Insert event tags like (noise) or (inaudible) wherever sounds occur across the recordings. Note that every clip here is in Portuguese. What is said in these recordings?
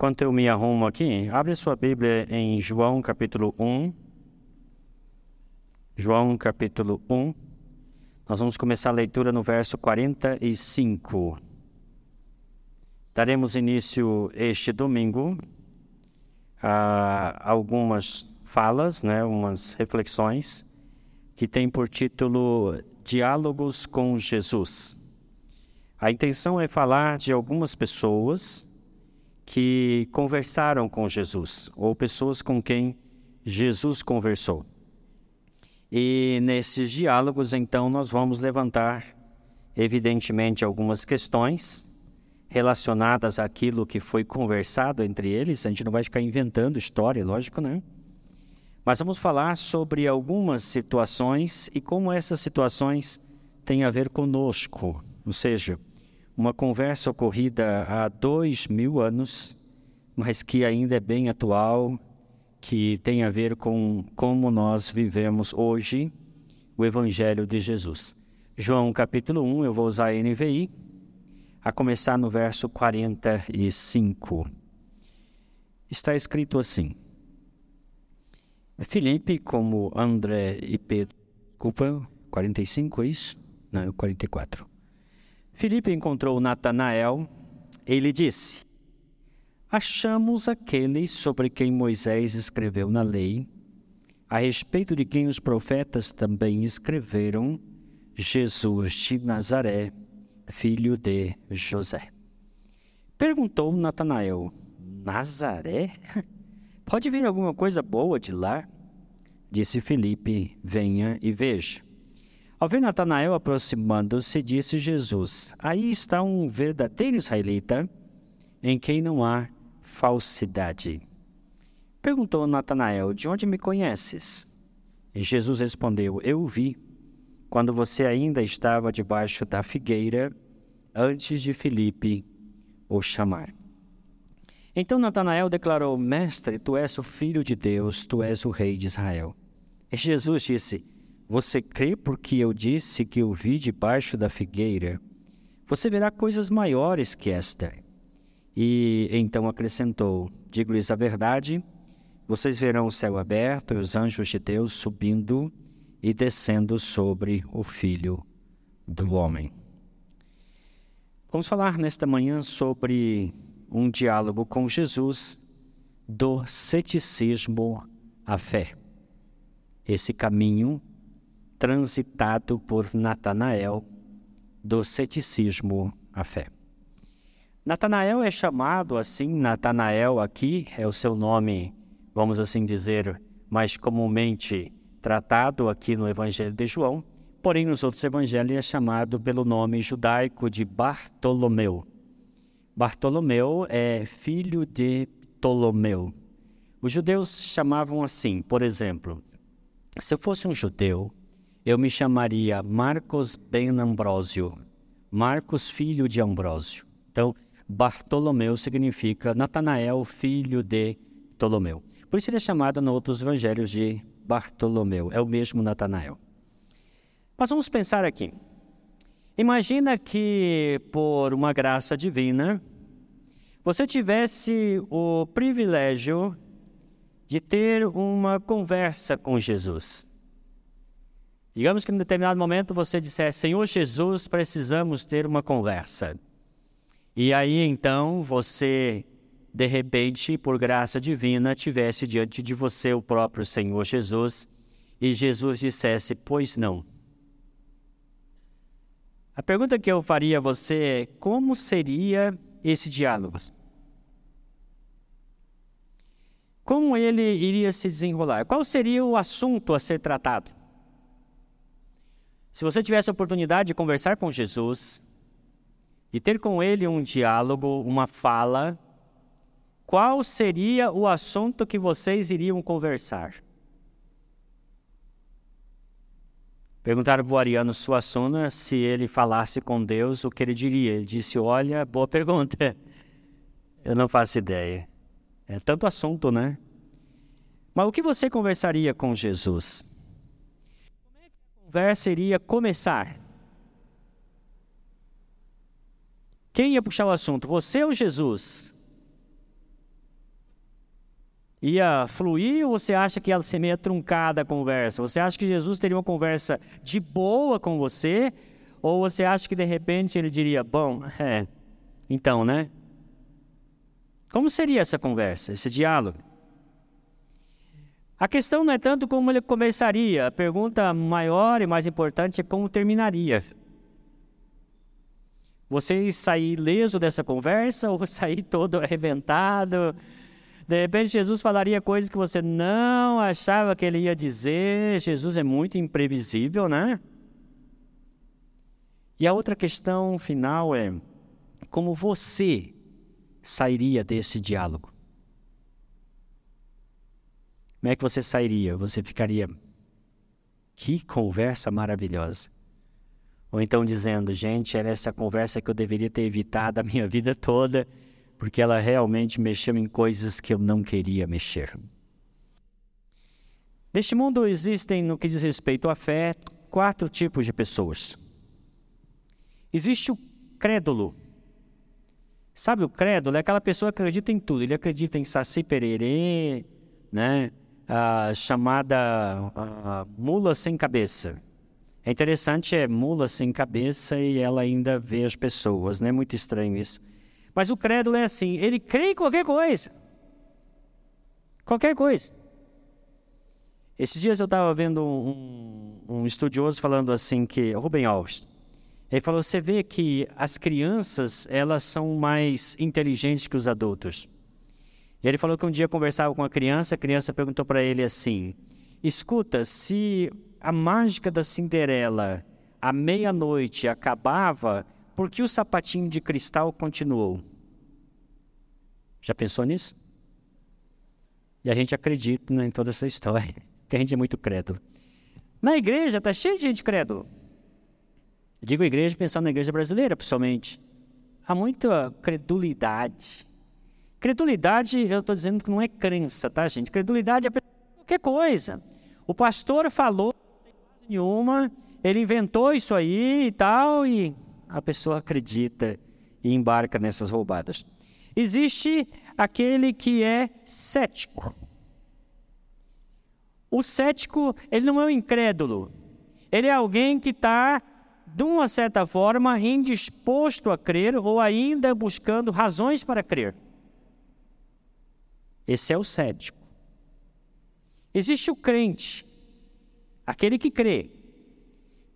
Enquanto eu me arrumo aqui, abre sua Bíblia em João capítulo 1. João capítulo 1. Nós vamos começar a leitura no verso 45. Daremos início este domingo a algumas falas, né, umas reflexões que têm por título Diálogos com Jesus. A intenção é falar de algumas pessoas que conversaram com Jesus, ou pessoas com quem Jesus conversou. E nesses diálogos, então, nós vamos levantar, evidentemente, algumas questões relacionadas àquilo que foi conversado entre eles. A gente não vai ficar inventando história, lógico, né? Mas vamos falar sobre algumas situações e como essas situações têm a ver conosco. Ou seja, uma conversa ocorrida há dois mil anos, mas que ainda é bem atual, que tem a ver com como nós vivemos hoje o Evangelho de Jesus. João capítulo 1, eu vou usar a NVI, a começar no verso 45. Está escrito assim: Felipe, como André e Pedro, desculpa, 45 é isso? Não, 44. Filipe encontrou Natanael e lhe disse: Achamos aquele sobre quem Moisés escreveu na lei, a respeito de quem os profetas também escreveram, Jesus de Nazaré, filho de José. Perguntou Natanael: Nazaré? Pode vir alguma coisa boa de lá? Disse Filipe: Venha e veja. Ao ver Natanael aproximando-se, disse Jesus: Aí está um verdadeiro israelita, em quem não há falsidade. Perguntou Natanael: De onde me conheces? E Jesus respondeu: Eu o vi quando você ainda estava debaixo da figueira, antes de Filipe o chamar. Então Natanael declarou: Mestre, tu és o filho de Deus, tu és o rei de Israel. E Jesus disse: você crê porque eu disse que eu vi debaixo da figueira? Você verá coisas maiores que esta. E então acrescentou: Digo-lhes a verdade, vocês verão o céu aberto e os anjos de Deus subindo e descendo sobre o Filho do Homem. Vamos falar nesta manhã sobre um diálogo com Jesus do ceticismo à fé. Esse caminho transitado por Natanael do ceticismo à fé. Natanael é chamado assim, Natanael aqui é o seu nome, vamos assim dizer, mais comumente tratado aqui no Evangelho de João, porém nos outros evangelhos é chamado pelo nome judaico de Bartolomeu. Bartolomeu é filho de Ptolomeu. Os judeus chamavam assim, por exemplo, se eu fosse um judeu, eu me chamaria Marcos Ben Ambrósio, Marcos filho de Ambrósio. Então, Bartolomeu significa Natanael, filho de Ptolomeu. Por isso ele é chamado nos outros evangelhos de Bartolomeu, é o mesmo Natanael. Mas vamos pensar aqui. Imagina que, por uma graça divina, você tivesse o privilégio de ter uma conversa com Jesus. Digamos que em determinado momento você dissesse, Senhor Jesus, precisamos ter uma conversa. E aí então você, de repente, por graça divina, tivesse diante de você o próprio Senhor Jesus e Jesus dissesse, pois não. A pergunta que eu faria a você é: como seria esse diálogo? Como ele iria se desenrolar? Qual seria o assunto a ser tratado? Se você tivesse a oportunidade de conversar com Jesus, de ter com ele um diálogo, uma fala, qual seria o assunto que vocês iriam conversar? Perguntaram para o Ariano Suassuna se ele falasse com Deus, o que ele diria. Ele disse: Olha, boa (laughs) pergunta. Eu não faço ideia. É tanto assunto, né? Mas o que você conversaria com Jesus? Conversa iria começar. Quem ia puxar o assunto? Você ou Jesus? ia fluir ou você acha que ia ser meio truncada a conversa? Você acha que Jesus teria uma conversa de boa com você? Ou você acha que de repente ele diria, bom, (laughs) é, então, né? Como seria essa conversa, esse diálogo? A questão não é tanto como ele começaria, a pergunta maior e mais importante é como terminaria. Você sair leso dessa conversa ou (laughs) sair todo arrebentado? De repente, Jesus falaria coisas que você não achava que ele ia dizer. Jesus é muito imprevisível, né? E a outra questão final é como você sairia desse diálogo? Como é que você sairia? Você ficaria. Que conversa maravilhosa. Ou então dizendo, gente, era essa conversa que eu deveria ter evitado a minha vida toda porque ela realmente mexeu em coisas que eu não queria mexer. Neste mundo existem, no que diz respeito à fé, quatro tipos de pessoas. Existe o crédulo. Sabe o crédulo? É aquela pessoa que acredita em tudo. Ele acredita em saci pererê, né? A chamada a mula sem cabeça. É interessante, é mula sem cabeça e ela ainda vê as pessoas, não é muito estranho isso. Mas o crédulo é assim, ele crê em qualquer coisa. Qualquer coisa. Esses dias eu estava vendo um, um, estudioso falando assim que, Rubem Alves, ele falou, você vê que as crianças, elas são mais inteligentes que os adultos. E ele falou que um dia conversava com uma criança, a criança perguntou para ele assim, escuta, se a mágica da Cinderela à meia-noite acabava, por que o sapatinho de cristal continuou? Já pensou nisso? E a gente acredita né, em toda essa história, (laughs) que a gente é muito crédulo. Na igreja está cheio de gente crédulo. Digo igreja pensando na igreja brasileira, pessoalmente. Há muita credulidade. Credulidade, eu estou dizendo que não é crença, tá, gente? Credulidade é qualquer coisa. O pastor falou, nenhuma, ele inventou isso aí e tal, e a pessoa acredita e embarca nessas roubadas. Existe aquele que é cético. O cético, ele não é um incrédulo. Ele é alguém que está, de uma certa forma, indisposto a crer ou ainda buscando razões para crer. Esse é o cético. Existe o crente, aquele que crê,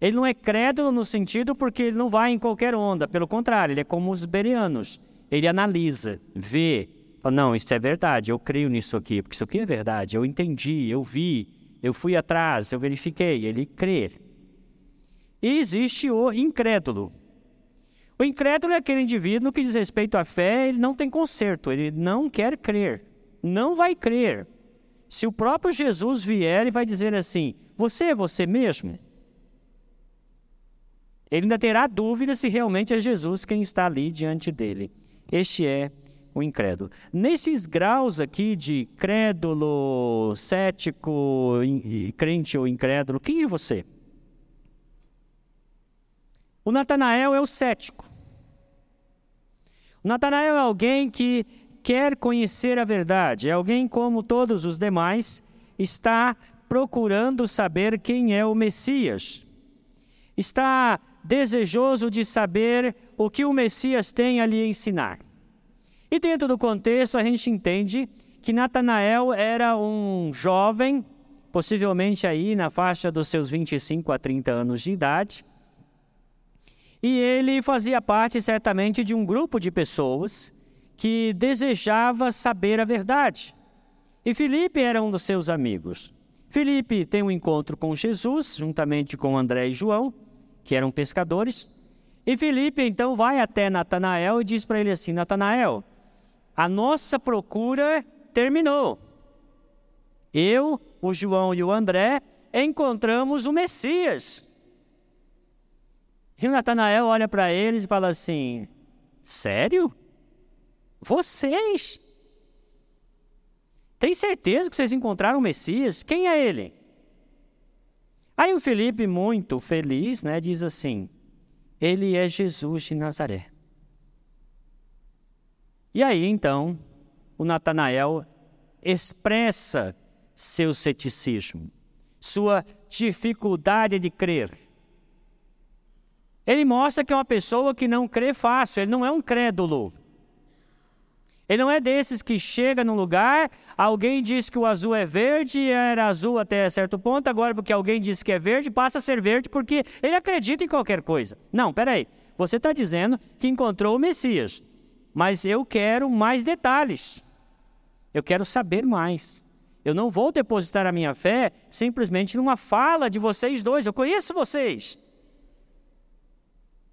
ele não é crédulo no sentido porque ele não vai em qualquer onda, pelo contrário, ele é como os berianos. Ele analisa, vê, fala, não, isso é verdade, eu creio nisso aqui, porque isso aqui é verdade, eu entendi, eu vi, eu fui atrás, eu verifiquei, ele crê. E existe o incrédulo. O incrédulo é aquele indivíduo que diz respeito à fé, ele não tem conserto, ele não quer crer, não vai crer. Se o próprio Jesus vier, ele vai dizer assim: Você é você mesmo? Ele ainda terá dúvida se realmente é Jesus quem está ali diante dele. Este é o incrédulo. Nesses graus aqui de crédulo, cético, crente ou incrédulo, quem é você? O Natanael é o cético. O Natanael é alguém que quer conhecer a verdade, é alguém como todos os demais, está procurando saber quem é o Messias. Está desejoso de saber o que o Messias tem a lhe ensinar. E dentro do contexto, a gente entende que Natanael era um jovem, possivelmente aí na faixa dos seus 25 a 30 anos de idade, e ele fazia parte certamente de um grupo de pessoas que desejava saber a verdade. E Felipe era um dos seus amigos. Felipe tem um encontro com Jesus, juntamente com André e João, que eram pescadores. E Felipe então vai até Natanael e diz para ele assim: Natanael, a nossa procura terminou. Eu, o João e o André encontramos o Messias. E Natanael olha para eles e fala assim: Sério? Vocês? Tem certeza que vocês encontraram o Messias? Quem é ele? Aí o Felipe, muito feliz, né, diz assim: Ele é Jesus de Nazaré. E aí então, o Natanael expressa seu ceticismo, sua dificuldade de crer. Ele mostra que é uma pessoa que não crê fácil, ele não é um crédulo. Ele não é desses que chega num lugar, alguém diz que o azul é verde, era azul até certo ponto, agora porque alguém disse que é verde, passa a ser verde porque ele acredita em qualquer coisa. Não, peraí. Você está dizendo que encontrou o Messias, mas eu quero mais detalhes. Eu quero saber mais. Eu não vou depositar a minha fé simplesmente numa fala de vocês dois. Eu conheço vocês.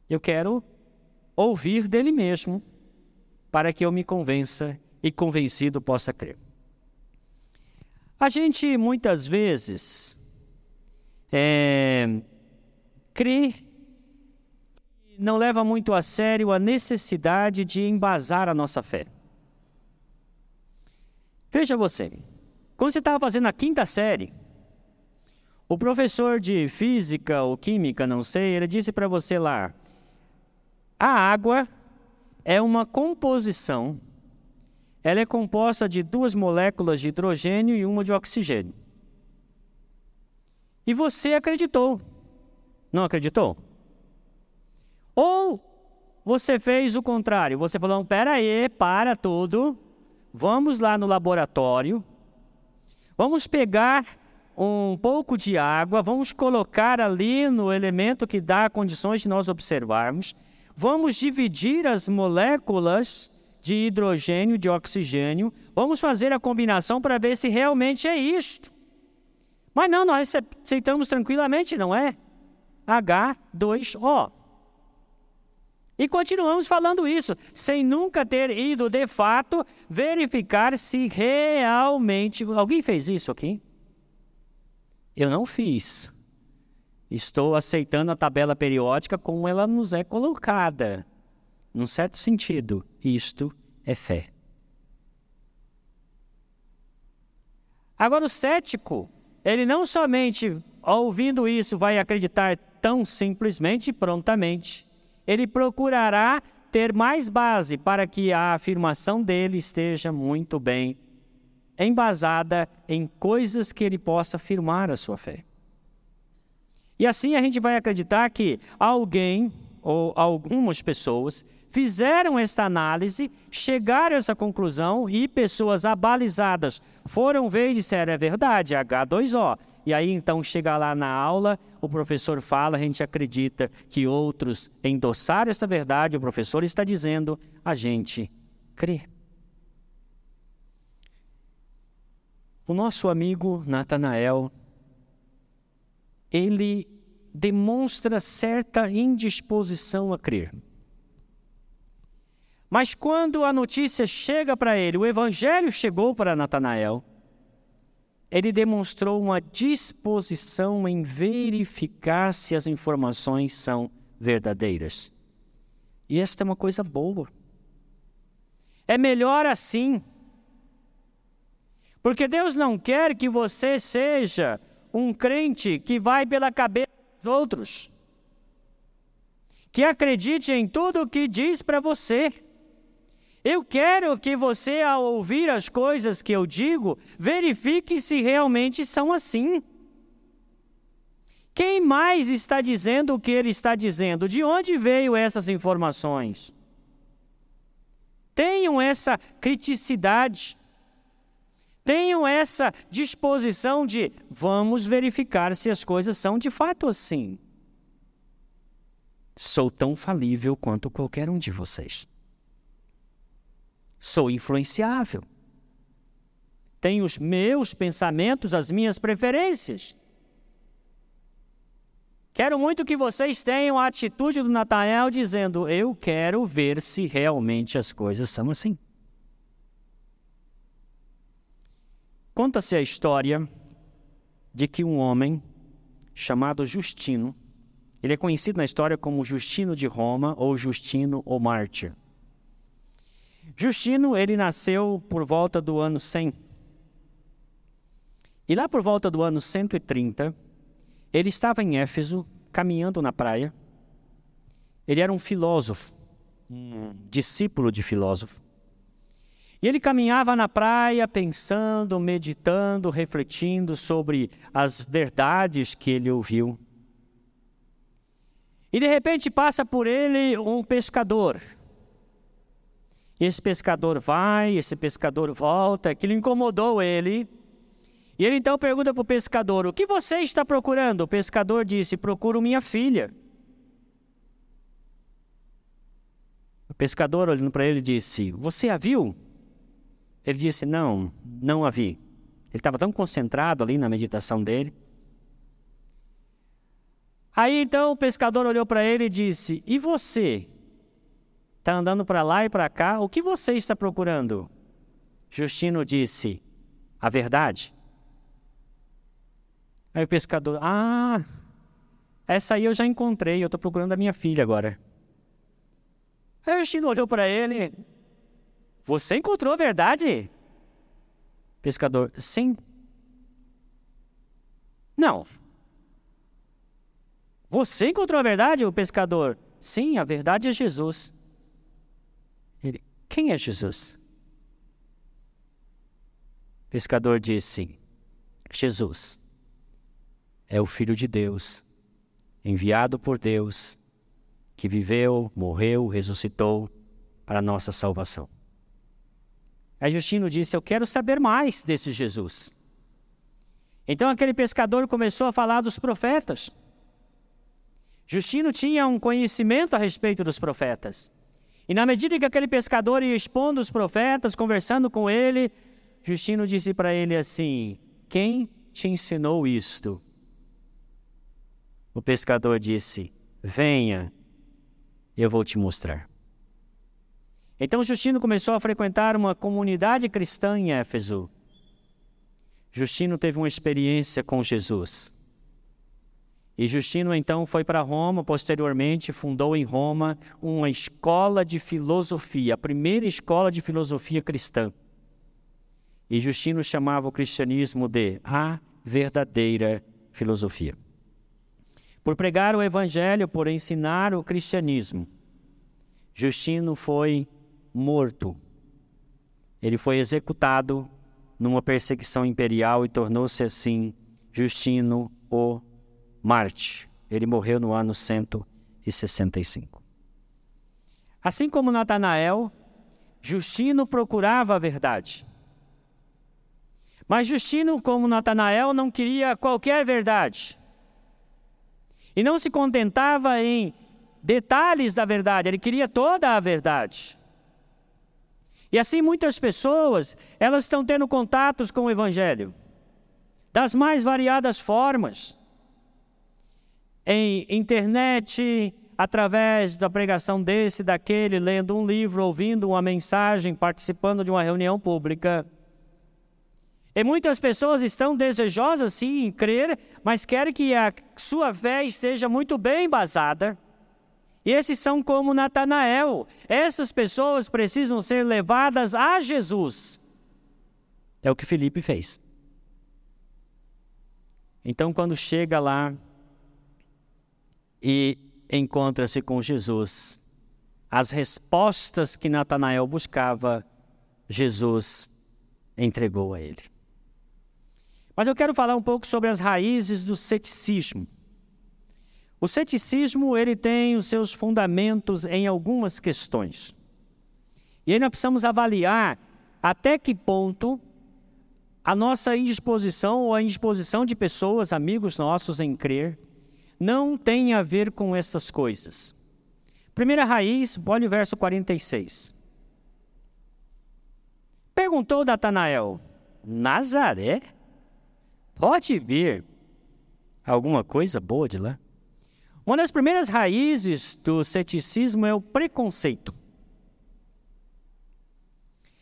Eu quero ouvir dele mesmo para que eu me convença e convencido possa crer. A gente muitas vezes é, crê não leva muito a sério a necessidade de embasar a nossa fé. Veja você, quando você estava fazendo a quinta série, o professor de física ou química, não sei, ele disse para você lá: a água é uma composição. Ela é composta de duas moléculas de hidrogênio e uma de oxigênio. E você acreditou. Não acreditou? Ou você fez o contrário, você falou: pera aí, para tudo, vamos lá no laboratório, vamos pegar um pouco de água, vamos colocar ali no elemento que dá condições de nós observarmos, vamos dividir as moléculas de hidrogênio, de oxigênio, vamos fazer a combinação para ver se realmente é isto. Mas não, nós aceitamos tranquilamente, não é? H2O. E continuamos falando isso, sem nunca ter ido de fato verificar se realmente. Alguém fez isso aqui? Eu não fiz. Estou aceitando a tabela periódica como ela nos é colocada. Num certo sentido, isto é fé. Agora, o cético, ele não somente ouvindo isso vai acreditar tão simplesmente e prontamente, ele procurará ter mais base para que a afirmação dele esteja muito bem embasada em coisas que ele possa afirmar a sua fé. E assim a gente vai acreditar que alguém ou algumas pessoas fizeram esta análise, chegaram a essa conclusão e pessoas abalizadas foram ver e disseram: é verdade, H2O. E aí então chega lá na aula, o professor fala, a gente acredita que outros endossaram esta verdade, o professor está dizendo, a gente crê. O nosso amigo Natanael, ele demonstra certa indisposição a crer. Mas quando a notícia chega para ele, o evangelho chegou para Natanael, ele demonstrou uma disposição em verificar se as informações são verdadeiras. E esta é uma coisa boa. É melhor assim. Porque Deus não quer que você seja um crente que vai pela cabeça dos outros, que acredite em tudo o que diz para você. Eu quero que você, ao ouvir as coisas que eu digo, verifique se realmente são assim. Quem mais está dizendo o que ele está dizendo? De onde veio essas informações? Tenham essa criticidade. Tenham essa disposição de vamos verificar se as coisas são de fato assim. Sou tão falível quanto qualquer um de vocês. Sou influenciável. Tenho os meus pensamentos, as minhas preferências. Quero muito que vocês tenham a atitude do Natanael dizendo: Eu quero ver se realmente as coisas são assim. Conta-se a história de que um homem chamado Justino, ele é conhecido na história como Justino de Roma ou Justino o Mártir. Justino, ele nasceu por volta do ano 100. E lá por volta do ano 130, ele estava em Éfeso, caminhando na praia. Ele era um filósofo, um discípulo de filósofo. E ele caminhava na praia pensando, meditando, refletindo sobre as verdades que ele ouviu. E de repente passa por ele um pescador. Esse pescador vai, esse pescador volta, aquilo incomodou ele. E ele então pergunta para o pescador: O que você está procurando? O pescador disse: Procuro minha filha. O pescador, olhando para ele, disse: Você a viu? Ele disse: Não, não a vi. Ele estava tão concentrado ali na meditação dele. Aí então o pescador olhou para ele e disse: E você? Está andando para lá e para cá, o que você está procurando? Justino disse: A verdade. Aí o pescador: Ah, essa aí eu já encontrei, eu estou procurando a minha filha agora. Aí Justino olhou para ele: você encontrou a verdade? Pescador, sim. Não. Você encontrou a verdade? O pescador, sim, a verdade é Jesus. Ele, quem é Jesus? Pescador disse: Jesus é o Filho de Deus, enviado por Deus, que viveu, morreu, ressuscitou para a nossa salvação. Aí Justino disse: Eu quero saber mais desse Jesus. Então aquele pescador começou a falar dos profetas. Justino tinha um conhecimento a respeito dos profetas. E na medida que aquele pescador ia expondo os profetas, conversando com ele, Justino disse para ele assim: Quem te ensinou isto? O pescador disse: Venha, eu vou te mostrar. Então Justino começou a frequentar uma comunidade cristã em Éfeso. Justino teve uma experiência com Jesus. E Justino então foi para Roma, posteriormente fundou em Roma uma escola de filosofia, a primeira escola de filosofia cristã. E Justino chamava o cristianismo de a verdadeira filosofia. Por pregar o evangelho, por ensinar o cristianismo, Justino foi morto. Ele foi executado numa perseguição imperial e tornou-se assim Justino o Marte. Ele morreu no ano 165. Assim como Natanael, Justino procurava a verdade. Mas Justino, como Natanael, não queria qualquer verdade. E não se contentava em detalhes da verdade, ele queria toda a verdade. E assim muitas pessoas, elas estão tendo contatos com o evangelho das mais variadas formas. Em internet, através da pregação desse, daquele, lendo um livro, ouvindo uma mensagem, participando de uma reunião pública. E muitas pessoas estão desejosas sim em crer, mas querem que a sua fé esteja muito bem embasada e esses são como Natanael. Essas pessoas precisam ser levadas a Jesus. É o que Felipe fez. Então, quando chega lá e encontra-se com Jesus, as respostas que Natanael buscava, Jesus entregou a ele. Mas eu quero falar um pouco sobre as raízes do ceticismo. O ceticismo ele tem os seus fundamentos em algumas questões. E aí nós precisamos avaliar até que ponto a nossa indisposição ou a indisposição de pessoas, amigos nossos em crer, não tem a ver com estas coisas. Primeira raiz, olha o verso 46. Perguntou Natanael: Nazaré? Pode vir alguma coisa boa de lá? Uma das primeiras raízes do ceticismo é o preconceito.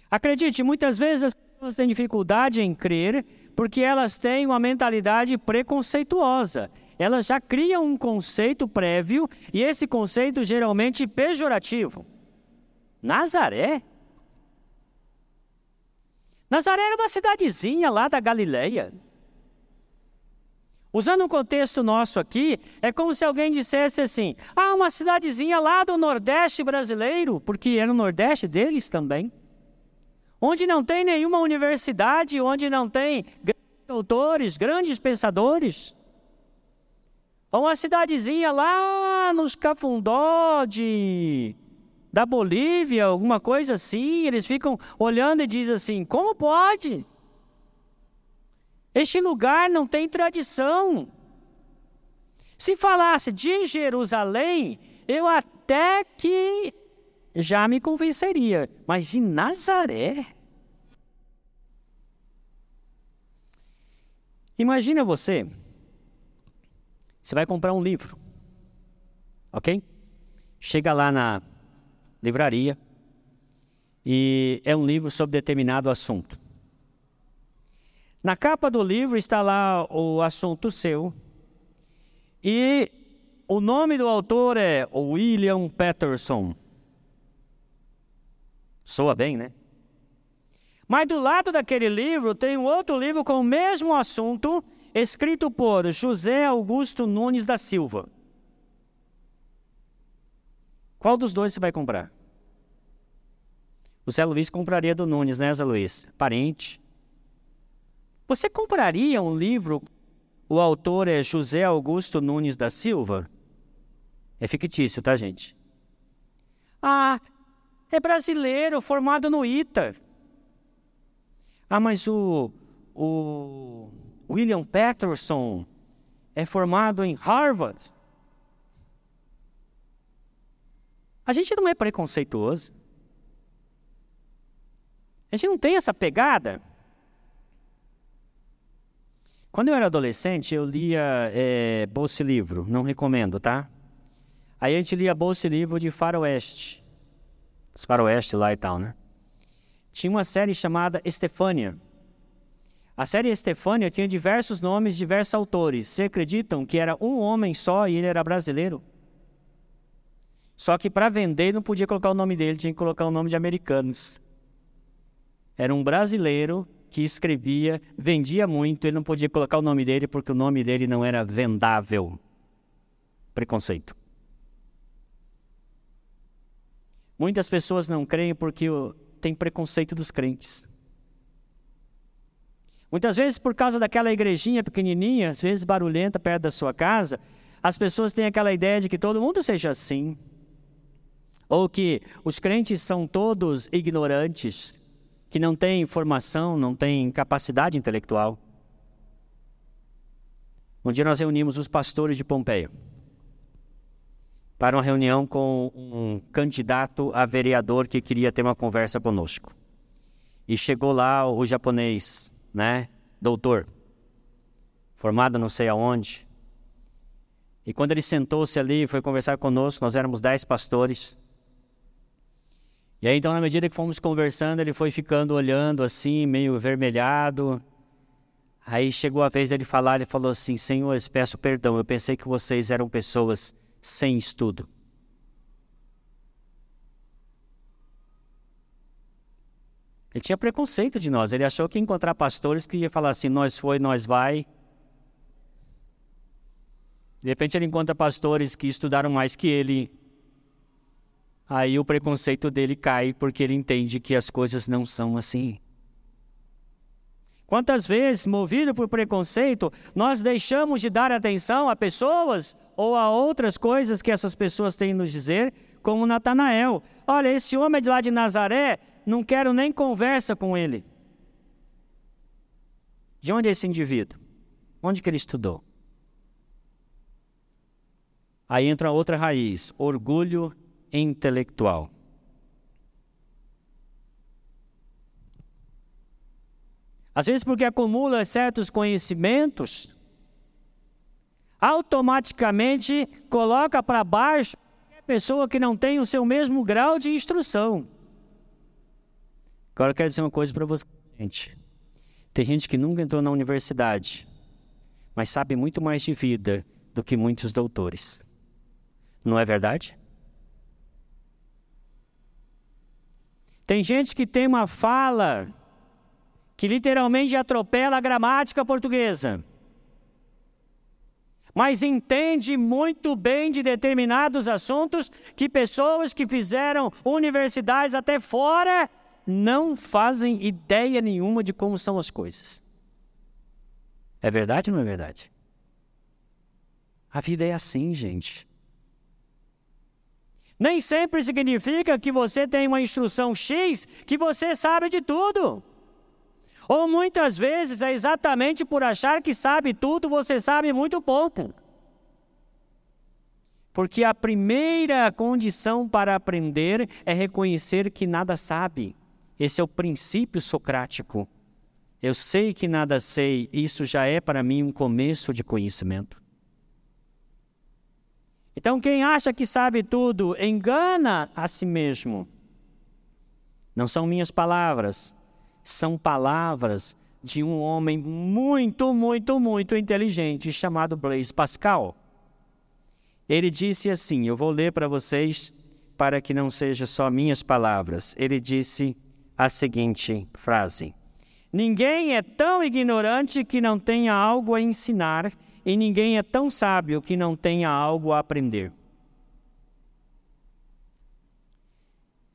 Acredite, muitas vezes as pessoas têm dificuldade em crer porque elas têm uma mentalidade preconceituosa. Elas já criam um conceito prévio e esse conceito geralmente pejorativo. Nazaré? Nazaré era uma cidadezinha lá da Galileia. Usando um contexto nosso aqui, é como se alguém dissesse assim: ah, uma cidadezinha lá do Nordeste brasileiro, porque era o Nordeste deles também. onde não tem nenhuma universidade, onde não tem grandes doutores, grandes pensadores. Uma cidadezinha lá nos Cafundó de, da Bolívia, alguma coisa assim, eles ficam olhando e dizem assim: como pode? Este lugar não tem tradição. Se falasse de Jerusalém, eu até que já me convenceria, mas de Nazaré? Imagina você, você vai comprar um livro, ok? Chega lá na livraria e é um livro sobre determinado assunto. Na capa do livro está lá o assunto seu e o nome do autor é William Patterson. Soa bem, né? Mas do lado daquele livro tem um outro livro com o mesmo assunto, escrito por José Augusto Nunes da Silva. Qual dos dois você vai comprar? O Zé Luiz compraria do Nunes, né, Zé Luiz? Parente. Você compraria um livro, o autor é José Augusto Nunes da Silva? É fictício, tá, gente? Ah, é brasileiro, formado no ITA. Ah, mas o, o William Patterson é formado em Harvard. A gente não é preconceituoso. A gente não tem essa pegada. Quando eu era adolescente, eu lia é, Bolsa Livro, não recomendo, tá? Aí a gente lia Bolsa Livro de Faroeste faroeste lá e tal, né? Tinha uma série chamada Estefânia. A série Estefânia tinha diversos nomes, diversos autores. Você acreditam que era um homem só e ele era brasileiro? Só que para vender não podia colocar o nome dele, tinha que colocar o nome de americanos. Era um brasileiro que escrevia, vendia muito, ele não podia colocar o nome dele porque o nome dele não era vendável. Preconceito. Muitas pessoas não creem porque tem preconceito dos crentes. Muitas vezes, por causa daquela igrejinha pequenininha, às vezes barulhenta, perto da sua casa, as pessoas têm aquela ideia de que todo mundo seja assim. Ou que os crentes são todos ignorantes, que não têm formação, não têm capacidade intelectual. Um dia nós reunimos os pastores de Pompeia para uma reunião com um candidato a vereador que queria ter uma conversa conosco. E chegou lá o japonês, né, doutor, formado não sei aonde. E quando ele sentou-se ali e foi conversar conosco, nós éramos dez pastores. E aí, então, na medida que fomos conversando, ele foi ficando olhando assim, meio avermelhado. Aí chegou a vez dele falar, ele falou assim: Senhores, peço perdão, eu pensei que vocês eram pessoas sem estudo. Ele tinha preconceito de nós. Ele achou que encontrar pastores que ia falar assim: nós foi, nós vai. De repente ele encontra pastores que estudaram mais que ele. Aí o preconceito dele cai porque ele entende que as coisas não são assim. Quantas vezes, movido por preconceito, nós deixamos de dar atenção a pessoas ou a outras coisas que essas pessoas têm nos dizer, como Natanael. Olha, esse homem de lá de Nazaré, não quero nem conversa com ele. De onde é esse indivíduo? Onde que ele estudou? Aí entra outra raiz, orgulho intelectual. Às vezes, porque acumula certos conhecimentos, automaticamente coloca para baixo a pessoa que não tem o seu mesmo grau de instrução. Agora eu quero dizer uma coisa para você, gente. Tem gente que nunca entrou na universidade, mas sabe muito mais de vida do que muitos doutores. Não é verdade? Tem gente que tem uma fala que literalmente atropela a gramática portuguesa, mas entende muito bem de determinados assuntos que pessoas que fizeram universidades até fora não fazem ideia nenhuma de como são as coisas. É verdade ou não é verdade? A vida é assim, gente. Nem sempre significa que você tem uma instrução X que você sabe de tudo. Ou muitas vezes é exatamente por achar que sabe tudo, você sabe muito pouco. Porque a primeira condição para aprender é reconhecer que nada sabe. Esse é o princípio socrático. Eu sei que nada sei, isso já é para mim um começo de conhecimento. Então, quem acha que sabe tudo, engana a si mesmo. Não são minhas palavras, são palavras de um homem muito, muito, muito inteligente chamado Blaise Pascal. Ele disse assim: Eu vou ler para vocês para que não seja só minhas palavras. Ele disse a seguinte frase: Ninguém é tão ignorante que não tenha algo a ensinar, e ninguém é tão sábio que não tenha algo a aprender.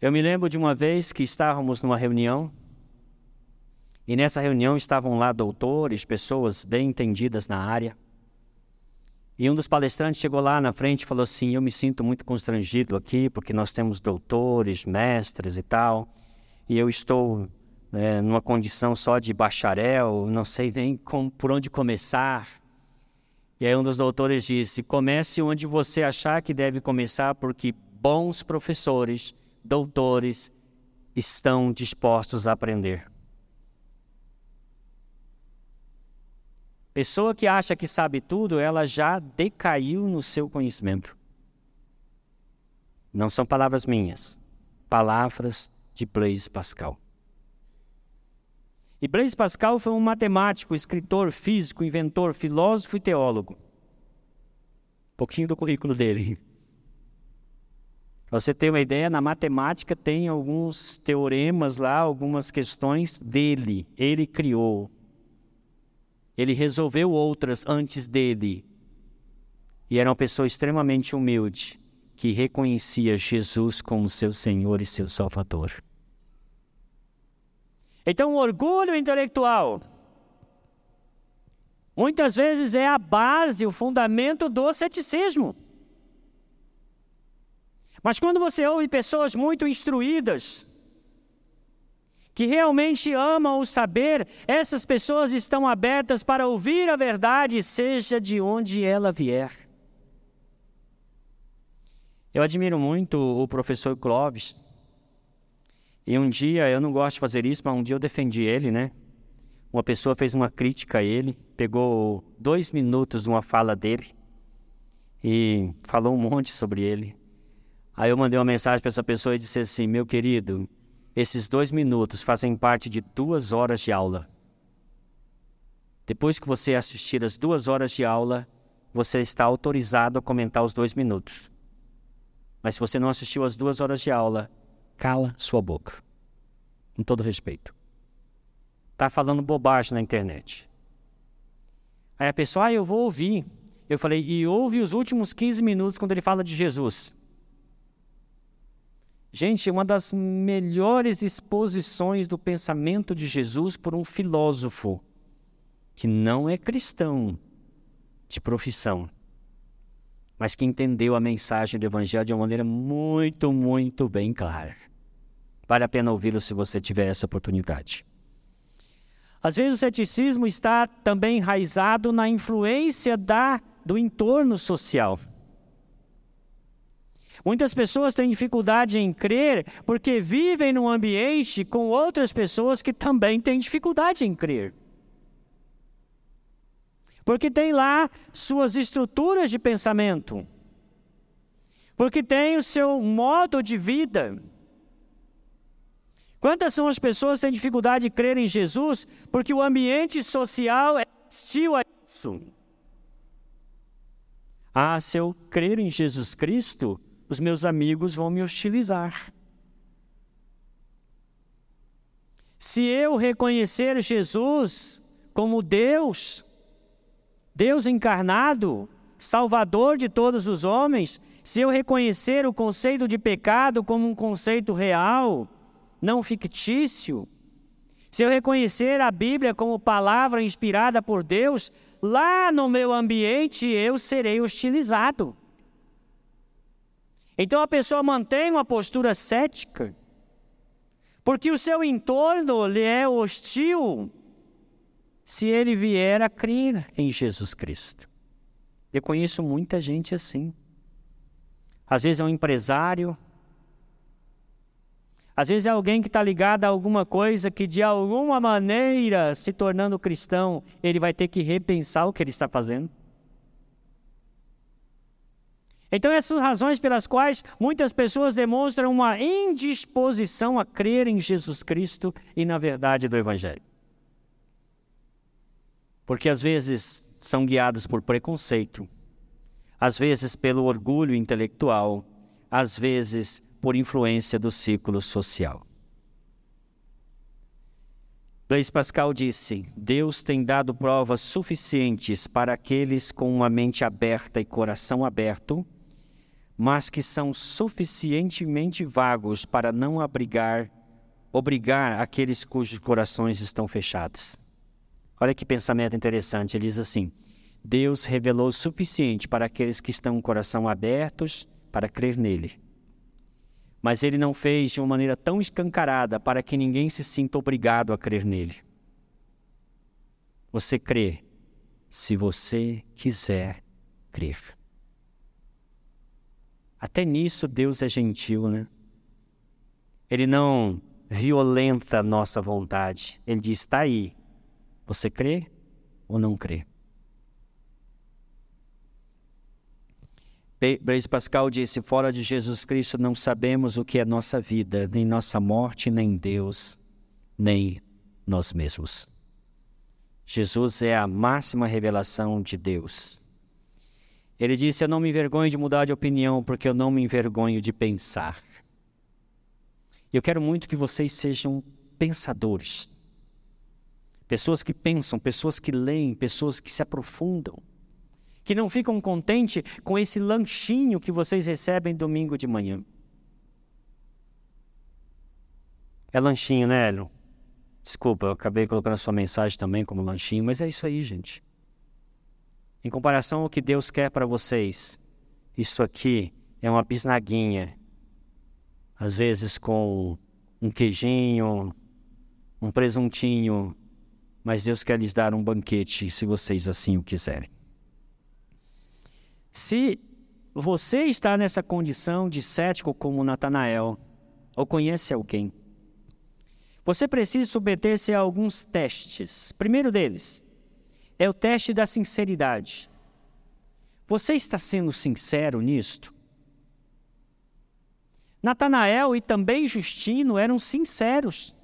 Eu me lembro de uma vez que estávamos numa reunião, e nessa reunião estavam lá doutores, pessoas bem entendidas na área. E um dos palestrantes chegou lá na frente e falou assim: Eu me sinto muito constrangido aqui, porque nós temos doutores, mestres e tal, e eu estou é, numa condição só de bacharel, não sei nem por onde começar. E aí um dos doutores disse: comece onde você achar que deve começar, porque bons professores, doutores, estão dispostos a aprender. Pessoa que acha que sabe tudo, ela já decaiu no seu conhecimento. Não são palavras minhas, palavras de Blaise Pascal. E Blaise Pascal foi um matemático, escritor, físico, inventor, filósofo e teólogo. Um pouquinho do currículo dele. Para você ter uma ideia, na matemática tem alguns teoremas lá, algumas questões dele. Ele criou. Ele resolveu outras antes dele. E era uma pessoa extremamente humilde, que reconhecia Jesus como seu Senhor e seu Salvador. Então, o orgulho intelectual muitas vezes é a base, o fundamento do ceticismo. Mas quando você ouve pessoas muito instruídas, que realmente amam o saber, essas pessoas estão abertas para ouvir a verdade, seja de onde ela vier. Eu admiro muito o professor Clóvis, e um dia, eu não gosto de fazer isso, mas um dia eu defendi ele, né? Uma pessoa fez uma crítica a ele, pegou dois minutos de uma fala dele e falou um monte sobre ele. Aí eu mandei uma mensagem para essa pessoa e disse assim: Meu querido, esses dois minutos fazem parte de duas horas de aula. Depois que você assistir as duas horas de aula, você está autorizado a comentar os dois minutos. Mas se você não assistiu as duas horas de aula, cala sua boca. Com todo respeito. Está falando bobagem na internet. Aí a pessoa, ah, eu vou ouvir. Eu falei, e ouve os últimos 15 minutos quando ele fala de Jesus. Gente, uma das melhores exposições do pensamento de Jesus por um filósofo que não é cristão de profissão mas que entendeu a mensagem do Evangelho de uma maneira muito, muito bem clara. Vale a pena ouvi-lo se você tiver essa oportunidade. Às vezes o ceticismo está também enraizado na influência da, do entorno social. Muitas pessoas têm dificuldade em crer porque vivem num ambiente com outras pessoas que também têm dificuldade em crer. Porque tem lá suas estruturas de pensamento. Porque tem o seu modo de vida. Quantas são as pessoas que têm dificuldade de crer em Jesus porque o ambiente social é hostil a isso? Ah, se eu crer em Jesus Cristo, os meus amigos vão me hostilizar. Se eu reconhecer Jesus como Deus, Deus encarnado, Salvador de todos os homens, se eu reconhecer o conceito de pecado como um conceito real, não fictício, se eu reconhecer a Bíblia como palavra inspirada por Deus, lá no meu ambiente eu serei hostilizado. Então a pessoa mantém uma postura cética, porque o seu entorno lhe é hostil se ele vier a crer em Jesus Cristo. Eu conheço muita gente assim. Às vezes é um empresário, às vezes é alguém que está ligado a alguma coisa que, de alguma maneira, se tornando cristão, ele vai ter que repensar o que ele está fazendo. Então, essas razões pelas quais muitas pessoas demonstram uma indisposição a crer em Jesus Cristo e na verdade do Evangelho. Porque às vezes são guiados por preconceito, às vezes pelo orgulho intelectual, às vezes por influência do ciclo social. Blaise Pascal disse: Deus tem dado provas suficientes para aqueles com uma mente aberta e coração aberto, mas que são suficientemente vagos para não abrigar, obrigar aqueles cujos corações estão fechados. Olha que pensamento interessante. Ele diz assim: Deus revelou o suficiente para aqueles que estão com o coração abertos para crer nele mas ele não fez de uma maneira tão escancarada para que ninguém se sinta obrigado a crer nele. Você crê se você quiser crer. Até nisso Deus é gentil, né? Ele não violenta a nossa vontade. Ele diz: está aí. Você crê ou não crê? Blaise Pascal disse: Fora de Jesus Cristo não sabemos o que é nossa vida, nem nossa morte, nem Deus, nem nós mesmos. Jesus é a máxima revelação de Deus. Ele disse: Eu não me envergonho de mudar de opinião, porque eu não me envergonho de pensar. Eu quero muito que vocês sejam pensadores. Pessoas que pensam, pessoas que leem, pessoas que se aprofundam que não ficam contentes com esse lanchinho que vocês recebem domingo de manhã. É lanchinho, né, Hélio? Desculpa, eu acabei colocando a sua mensagem também como lanchinho, mas é isso aí, gente. Em comparação ao que Deus quer para vocês, isso aqui é uma bisnaguinha. Às vezes com um queijinho, um presuntinho, mas Deus quer lhes dar um banquete se vocês assim o quiserem. Se você está nessa condição de cético como Natanael, ou conhece alguém, você precisa submeter-se a alguns testes. Primeiro deles é o teste da sinceridade. Você está sendo sincero nisto? Natanael e também Justino eram sinceros.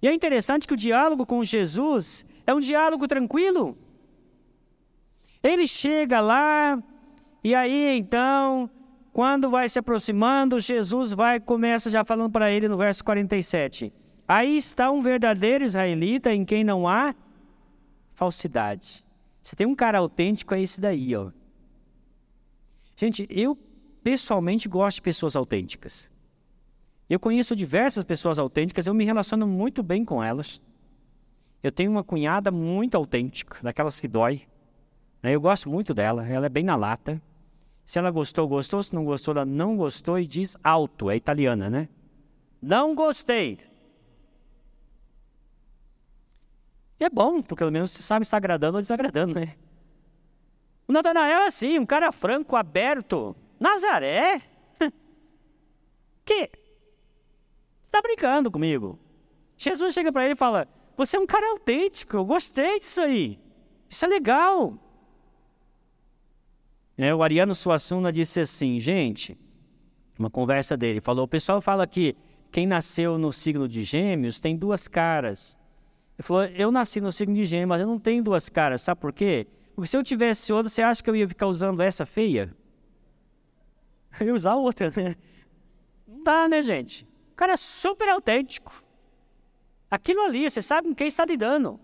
E é interessante que o diálogo com Jesus é um diálogo tranquilo. Ele chega lá, e aí então, quando vai se aproximando, Jesus vai começa já falando para ele no verso 47. Aí está um verdadeiro israelita em quem não há falsidade. Você tem um cara autêntico, é esse daí, ó. Gente, eu pessoalmente gosto de pessoas autênticas. Eu conheço diversas pessoas autênticas, eu me relaciono muito bem com elas. Eu tenho uma cunhada muito autêntica, daquelas que dói. Né, eu gosto muito dela, ela é bem na lata. Se ela gostou, gostou. Se não gostou, ela não gostou e diz alto. É italiana, né? Não gostei. E é bom, porque pelo menos você sabe se agradando ou desagradando, né? O Natanael é assim, um cara franco, aberto. Nazaré? (laughs) que? Você está brincando comigo? Jesus chega para ele e fala: Você é um cara autêntico, eu gostei disso aí. Isso é legal. É, o Ariano Suassuna disse assim, gente, uma conversa dele, falou, o pessoal fala que quem nasceu no signo de gêmeos tem duas caras. Ele falou, eu nasci no signo de gêmeos, mas eu não tenho duas caras, sabe por quê? Porque se eu tivesse outra, você acha que eu ia ficar usando essa feia? (laughs) Eu ia usar outra, né? Não dá, né, gente? Cara é super autêntico. Aquilo ali, você sabe com quem está lidando.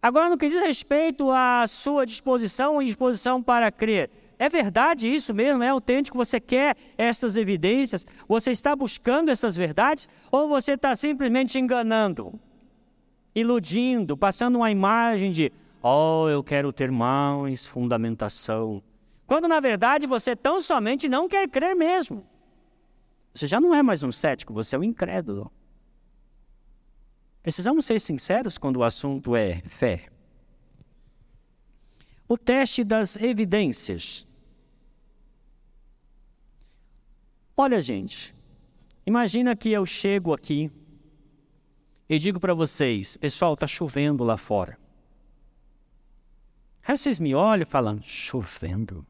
Agora, no que diz respeito à sua disposição e disposição para crer, É verdade isso mesmo? É autêntico? Você quer essas evidências? Você está buscando essas verdades? Ou você está simplesmente enganando, iludindo, passando uma imagem de, oh, eu quero ter mais fundamentação? Quando na verdade você tão somente não quer crer mesmo. Você já não é mais um cético, você é um incrédulo. Precisamos ser sinceros quando o assunto é fé. O teste das evidências. Olha, gente, imagina que eu chego aqui e digo para vocês, pessoal, está chovendo lá fora. Aí vocês me olham falando, chovendo?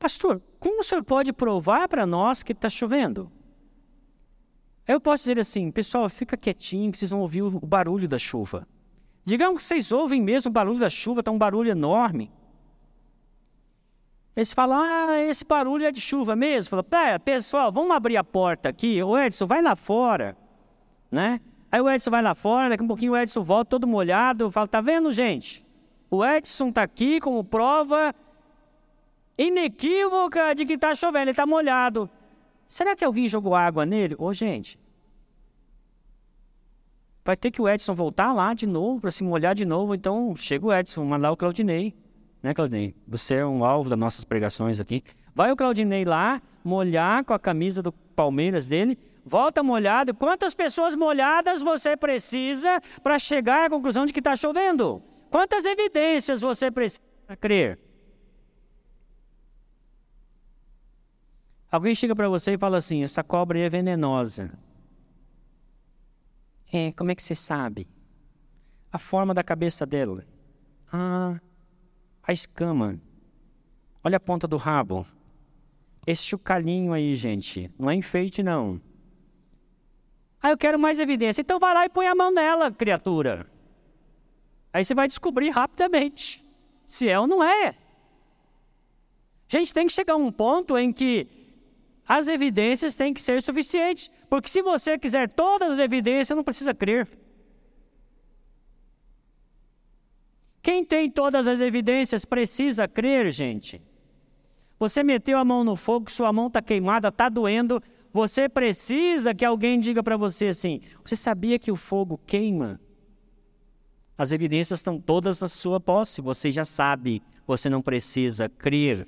Pastor, como o senhor pode provar para nós que está chovendo? Eu posso dizer assim, pessoal, fica quietinho que vocês vão ouvir o barulho da chuva. Digamos que vocês ouvem mesmo o barulho da chuva, está um barulho enorme. Eles falam, ah, esse barulho é de chuva mesmo. Fala, pera, pessoal, vamos abrir a porta aqui. O Edson, vai lá fora. Né? Aí o Edson vai lá fora, daqui a um pouquinho o Edson volta todo molhado. Fala, tá vendo, gente? O Edson está aqui como prova inequívoca de que está chovendo, ele está molhado. Será que alguém jogou água nele? Ô, gente, vai ter que o Edson voltar lá de novo para se molhar de novo. Então, chega o Edson, mandar o Claudinei. Né, Claudinei? Você é um alvo das nossas pregações aqui. Vai o Claudinei lá, molhar com a camisa do Palmeiras dele, volta molhado. Quantas pessoas molhadas você precisa para chegar à conclusão de que está chovendo? Quantas evidências você precisa crer? Alguém chega para você e fala assim: essa cobra é venenosa. É, como é que você sabe? A forma da cabeça dela. Ah, a escama. Olha a ponta do rabo. Esse chocalhinho aí, gente, não é enfeite, não. Ah, eu quero mais evidência. Então vai lá e põe a mão nela, criatura. Aí você vai descobrir rapidamente se é ou não é. Gente, tem que chegar a um ponto em que as evidências têm que ser suficientes. Porque se você quiser todas as evidências, não precisa crer. Quem tem todas as evidências precisa crer, gente. Você meteu a mão no fogo, sua mão está queimada, está doendo. Você precisa que alguém diga para você assim: Você sabia que o fogo queima? As evidências estão todas na sua posse, você já sabe, você não precisa crer.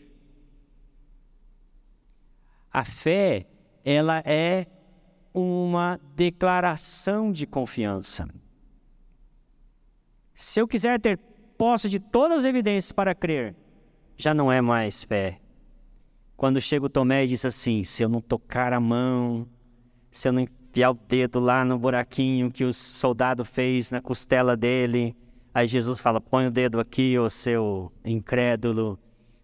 A fé, ela é uma declaração de confiança. Se eu quiser ter posse de todas as evidências para crer, já não é mais fé. Quando chega o Tomé e diz assim: se eu não tocar a mão, se eu não enfiar o dedo lá no buraquinho que o soldado fez na costela dele, aí Jesus fala: põe o dedo aqui, ô seu incrédulo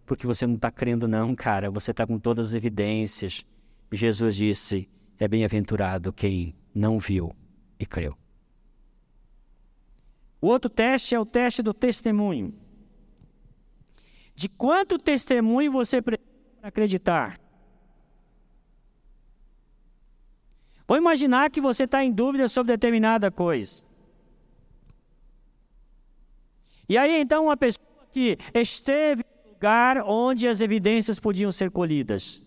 porque você não está crendo, não, cara. Você está com todas as evidências. Jesus disse: é bem-aventurado quem não viu e creu. O outro teste é o teste do testemunho. De quanto testemunho você precisa acreditar? Vou imaginar que você está em dúvida sobre determinada coisa. E aí então uma pessoa que esteve lugar onde as evidências podiam ser colhidas.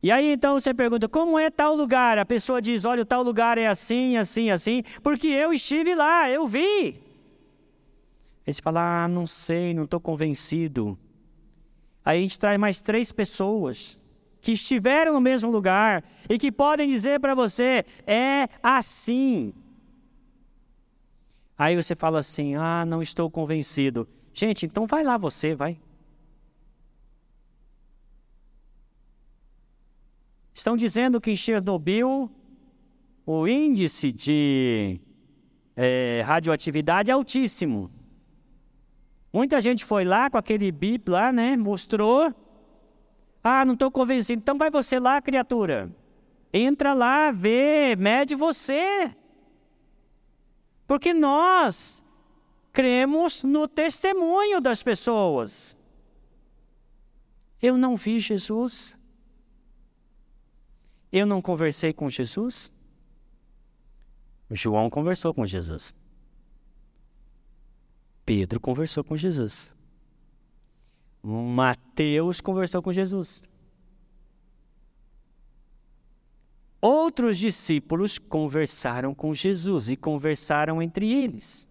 E aí então você pergunta, como é tal lugar? A pessoa diz, olha, tal lugar é assim, assim, assim, porque eu estive lá, eu vi. Você fala, ah, não sei, não estou convencido. Aí a gente traz mais três pessoas que estiveram no mesmo lugar e que podem dizer para você, é assim. Aí você fala assim, ah, não estou convencido. Gente, então vai lá você, vai. Estão dizendo que em Chernobyl o índice de é, radioatividade é altíssimo. Muita gente foi lá com aquele bip lá, né? Mostrou. Ah, não estou convencido. Então vai você lá, criatura. Entra lá, vê, mede você. Porque nós cremos no testemunho das pessoas. Eu não vi Jesus. Eu não conversei com Jesus. João conversou com Jesus. Pedro conversou com Jesus. Mateus conversou com Jesus. Outros discípulos conversaram com Jesus e conversaram entre eles.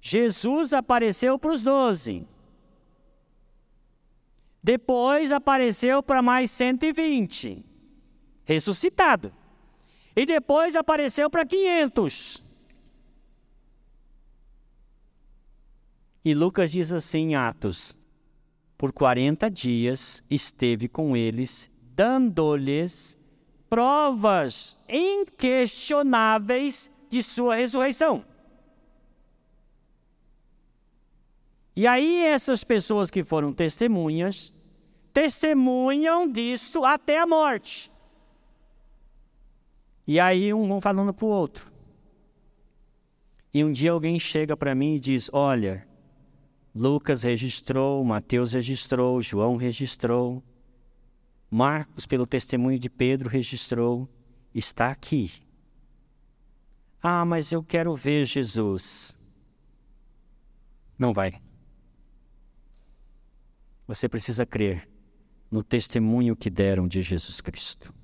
Jesus apareceu para os doze. Depois apareceu para mais 120, ressuscitado. E depois apareceu para 500. E Lucas diz assim em Atos: Por 40 dias esteve com eles, dando-lhes provas inquestionáveis de sua ressurreição. E aí, essas pessoas que foram testemunhas, testemunham disto até a morte. E aí, um vão falando para o outro. E um dia alguém chega para mim e diz: Olha, Lucas registrou, Mateus registrou, João registrou, Marcos, pelo testemunho de Pedro, registrou, está aqui. Ah, mas eu quero ver Jesus. Não vai. Você precisa crer no testemunho que deram de Jesus Cristo.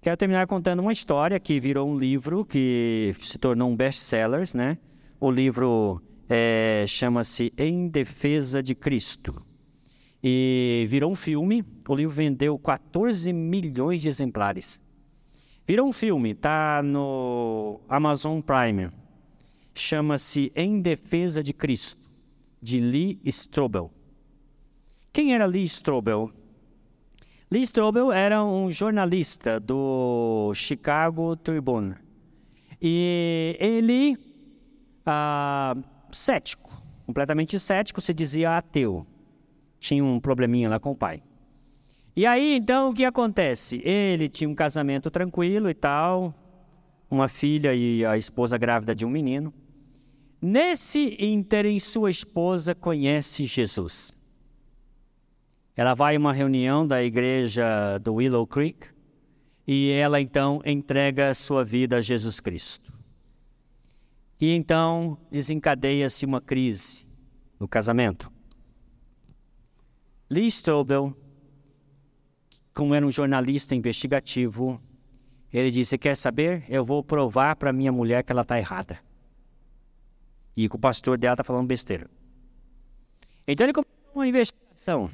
Quero terminar contando uma história que virou um livro que se tornou um best-seller, né? O livro é, chama-se Em Defesa de Cristo. E virou um filme. O livro vendeu 14 milhões de exemplares. Virou um filme, tá no Amazon Prime. Chama-se Em Defesa de Cristo, de Lee Strobel. Quem era Lee Strobel? Lee Strobel era um jornalista do Chicago Tribune. E ele ah, cético, completamente cético, se dizia ateu. Tinha um probleminha lá com o pai. E aí, então, o que acontece? Ele tinha um casamento tranquilo e tal, uma filha e a esposa grávida de um menino. Nesse ínterim, sua esposa conhece Jesus. Ela vai a uma reunião da igreja do Willow Creek e ela então entrega sua vida a Jesus Cristo. E então desencadeia-se uma crise no casamento. Lee Strobel, como era um jornalista investigativo, ele disse: Quer saber? Eu vou provar para minha mulher que ela está errada. E que o pastor dela está falando besteira. Então ele começou uma investigação.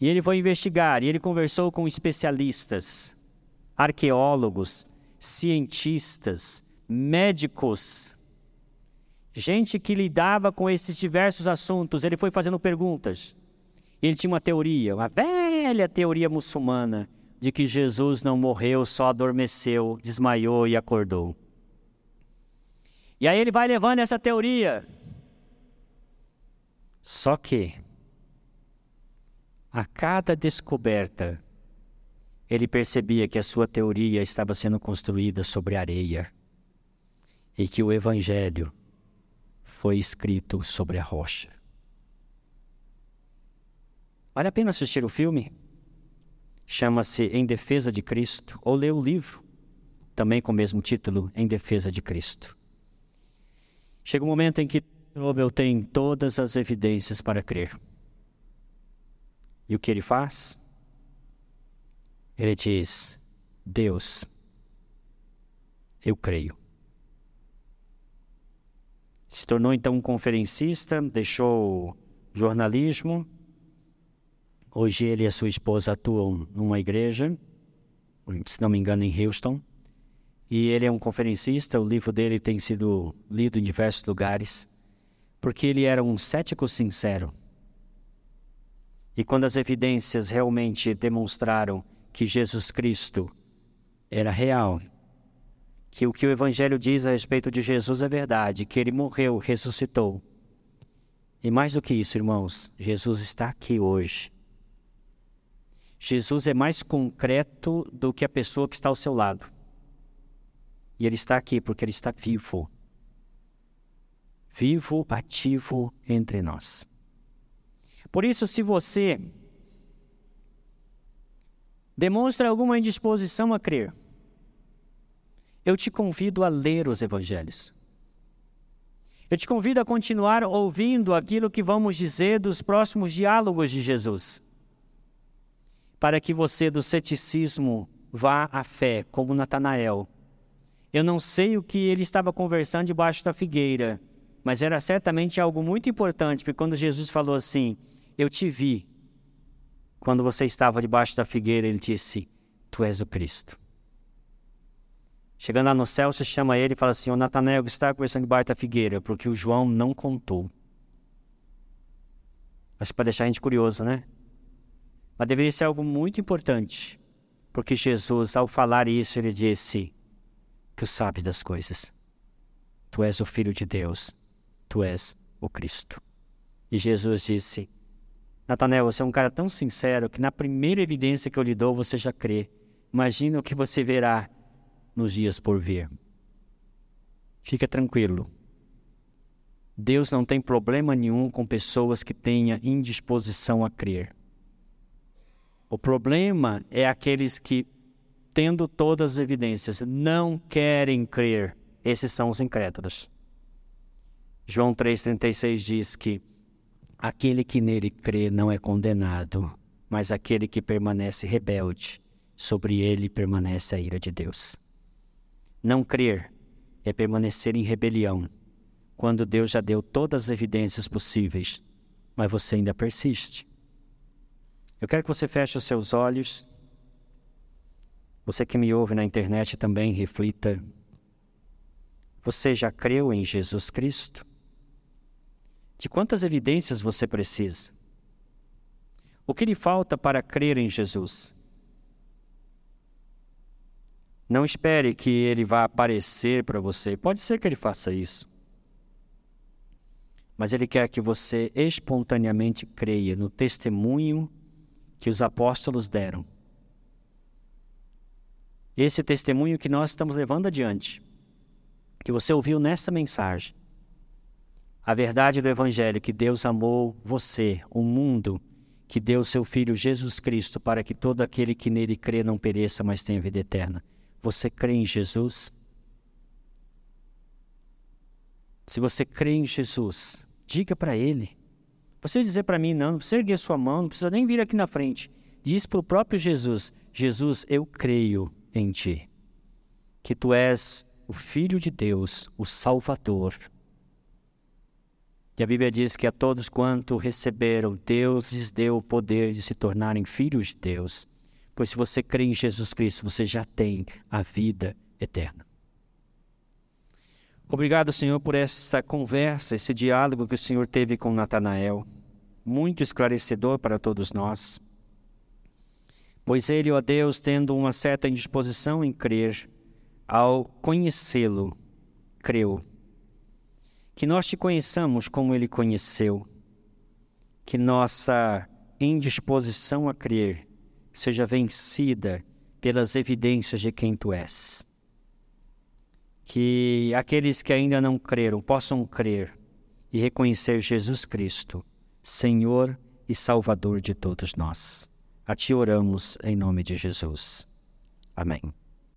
E ele foi investigar, e ele conversou com especialistas, arqueólogos, cientistas, médicos, gente que lidava com esses diversos assuntos. Ele foi fazendo perguntas. Ele tinha uma teoria, uma velha teoria muçulmana, de que Jesus não morreu, só adormeceu, desmaiou e acordou. E aí ele vai levando essa teoria. Só que, a cada descoberta, ele percebia que a sua teoria estava sendo construída sobre areia e que o Evangelho foi escrito sobre a rocha. Vale a pena assistir o filme? Chama-se Em Defesa de Cristo, ou ler o livro, também com o mesmo título, Em Defesa de Cristo. Chega um momento em que Nobel tem todas as evidências para crer. E o que ele faz? Ele diz: Deus, eu creio. Se tornou então um conferencista, deixou jornalismo. Hoje ele e a sua esposa atuam numa igreja, se não me engano, em Houston. E ele é um conferencista, o livro dele tem sido lido em diversos lugares, porque ele era um cético sincero. E quando as evidências realmente demonstraram que Jesus Cristo era real, que o que o Evangelho diz a respeito de Jesus é verdade, que ele morreu, ressuscitou. E mais do que isso, irmãos, Jesus está aqui hoje. Jesus é mais concreto do que a pessoa que está ao seu lado. E ele está aqui porque ele está vivo. Vivo, ativo entre nós. Por isso, se você demonstra alguma indisposição a crer, eu te convido a ler os evangelhos. Eu te convido a continuar ouvindo aquilo que vamos dizer dos próximos diálogos de Jesus, para que você do ceticismo vá à fé, como Natanael. Eu não sei o que ele estava conversando debaixo da figueira, mas era certamente algo muito importante, porque quando Jesus falou assim: Eu te vi, quando você estava debaixo da figueira, ele disse: Tu és o Cristo. Chegando lá no céu, você chama ele e fala assim: Ô Natanael, está conversando debaixo da figueira, porque o João não contou. Acho que para deixar a gente curioso, né? Mas deveria ser algo muito importante, porque Jesus, ao falar isso, ele disse: Tu sabes das coisas. Tu és o Filho de Deus. Tu és o Cristo. E Jesus disse: Natanael, você é um cara tão sincero que na primeira evidência que eu lhe dou, você já crê. Imagina o que você verá nos dias por vir. Fica tranquilo. Deus não tem problema nenhum com pessoas que tenham indisposição a crer. O problema é aqueles que, tendo todas as evidências, não querem crer. Esses são os incrédulos. João 3,36 diz que aquele que nele crê não é condenado, mas aquele que permanece rebelde, sobre ele permanece a ira de Deus. Não crer é permanecer em rebelião, quando Deus já deu todas as evidências possíveis, mas você ainda persiste. Eu quero que você feche os seus olhos. Você que me ouve na internet também reflita. Você já creu em Jesus Cristo? De quantas evidências você precisa? O que lhe falta para crer em Jesus? Não espere que ele vá aparecer para você. Pode ser que ele faça isso. Mas ele quer que você espontaneamente creia no testemunho que os apóstolos deram. Esse testemunho que nós estamos levando adiante, que você ouviu nesta mensagem. A verdade do Evangelho que Deus amou você, o mundo, que deu seu Filho Jesus Cristo para que todo aquele que nele crê não pereça, mas tenha vida eterna. Você crê em Jesus? Se você crê em Jesus, diga para Ele. Você dizer para mim, não, não precisa erguer sua mão, não precisa nem vir aqui na frente. Diz para o próprio Jesus: Jesus, eu creio em Ti, que Tu és o Filho de Deus, o Salvador. E a Bíblia diz que a todos quanto receberam, Deus lhes deu o poder de se tornarem filhos de Deus. Pois se você crê em Jesus Cristo, você já tem a vida eterna. Obrigado, Senhor, por essa conversa, esse diálogo que o Senhor teve com Natanael. Muito esclarecedor para todos nós. Pois ele, ó Deus, tendo uma certa indisposição em crer, ao conhecê-lo, creu. Que nós te conheçamos como ele conheceu. Que nossa indisposição a crer seja vencida pelas evidências de quem tu és. Que aqueles que ainda não creram possam crer e reconhecer Jesus Cristo, Senhor e Salvador de todos nós. A ti oramos em nome de Jesus. Amém.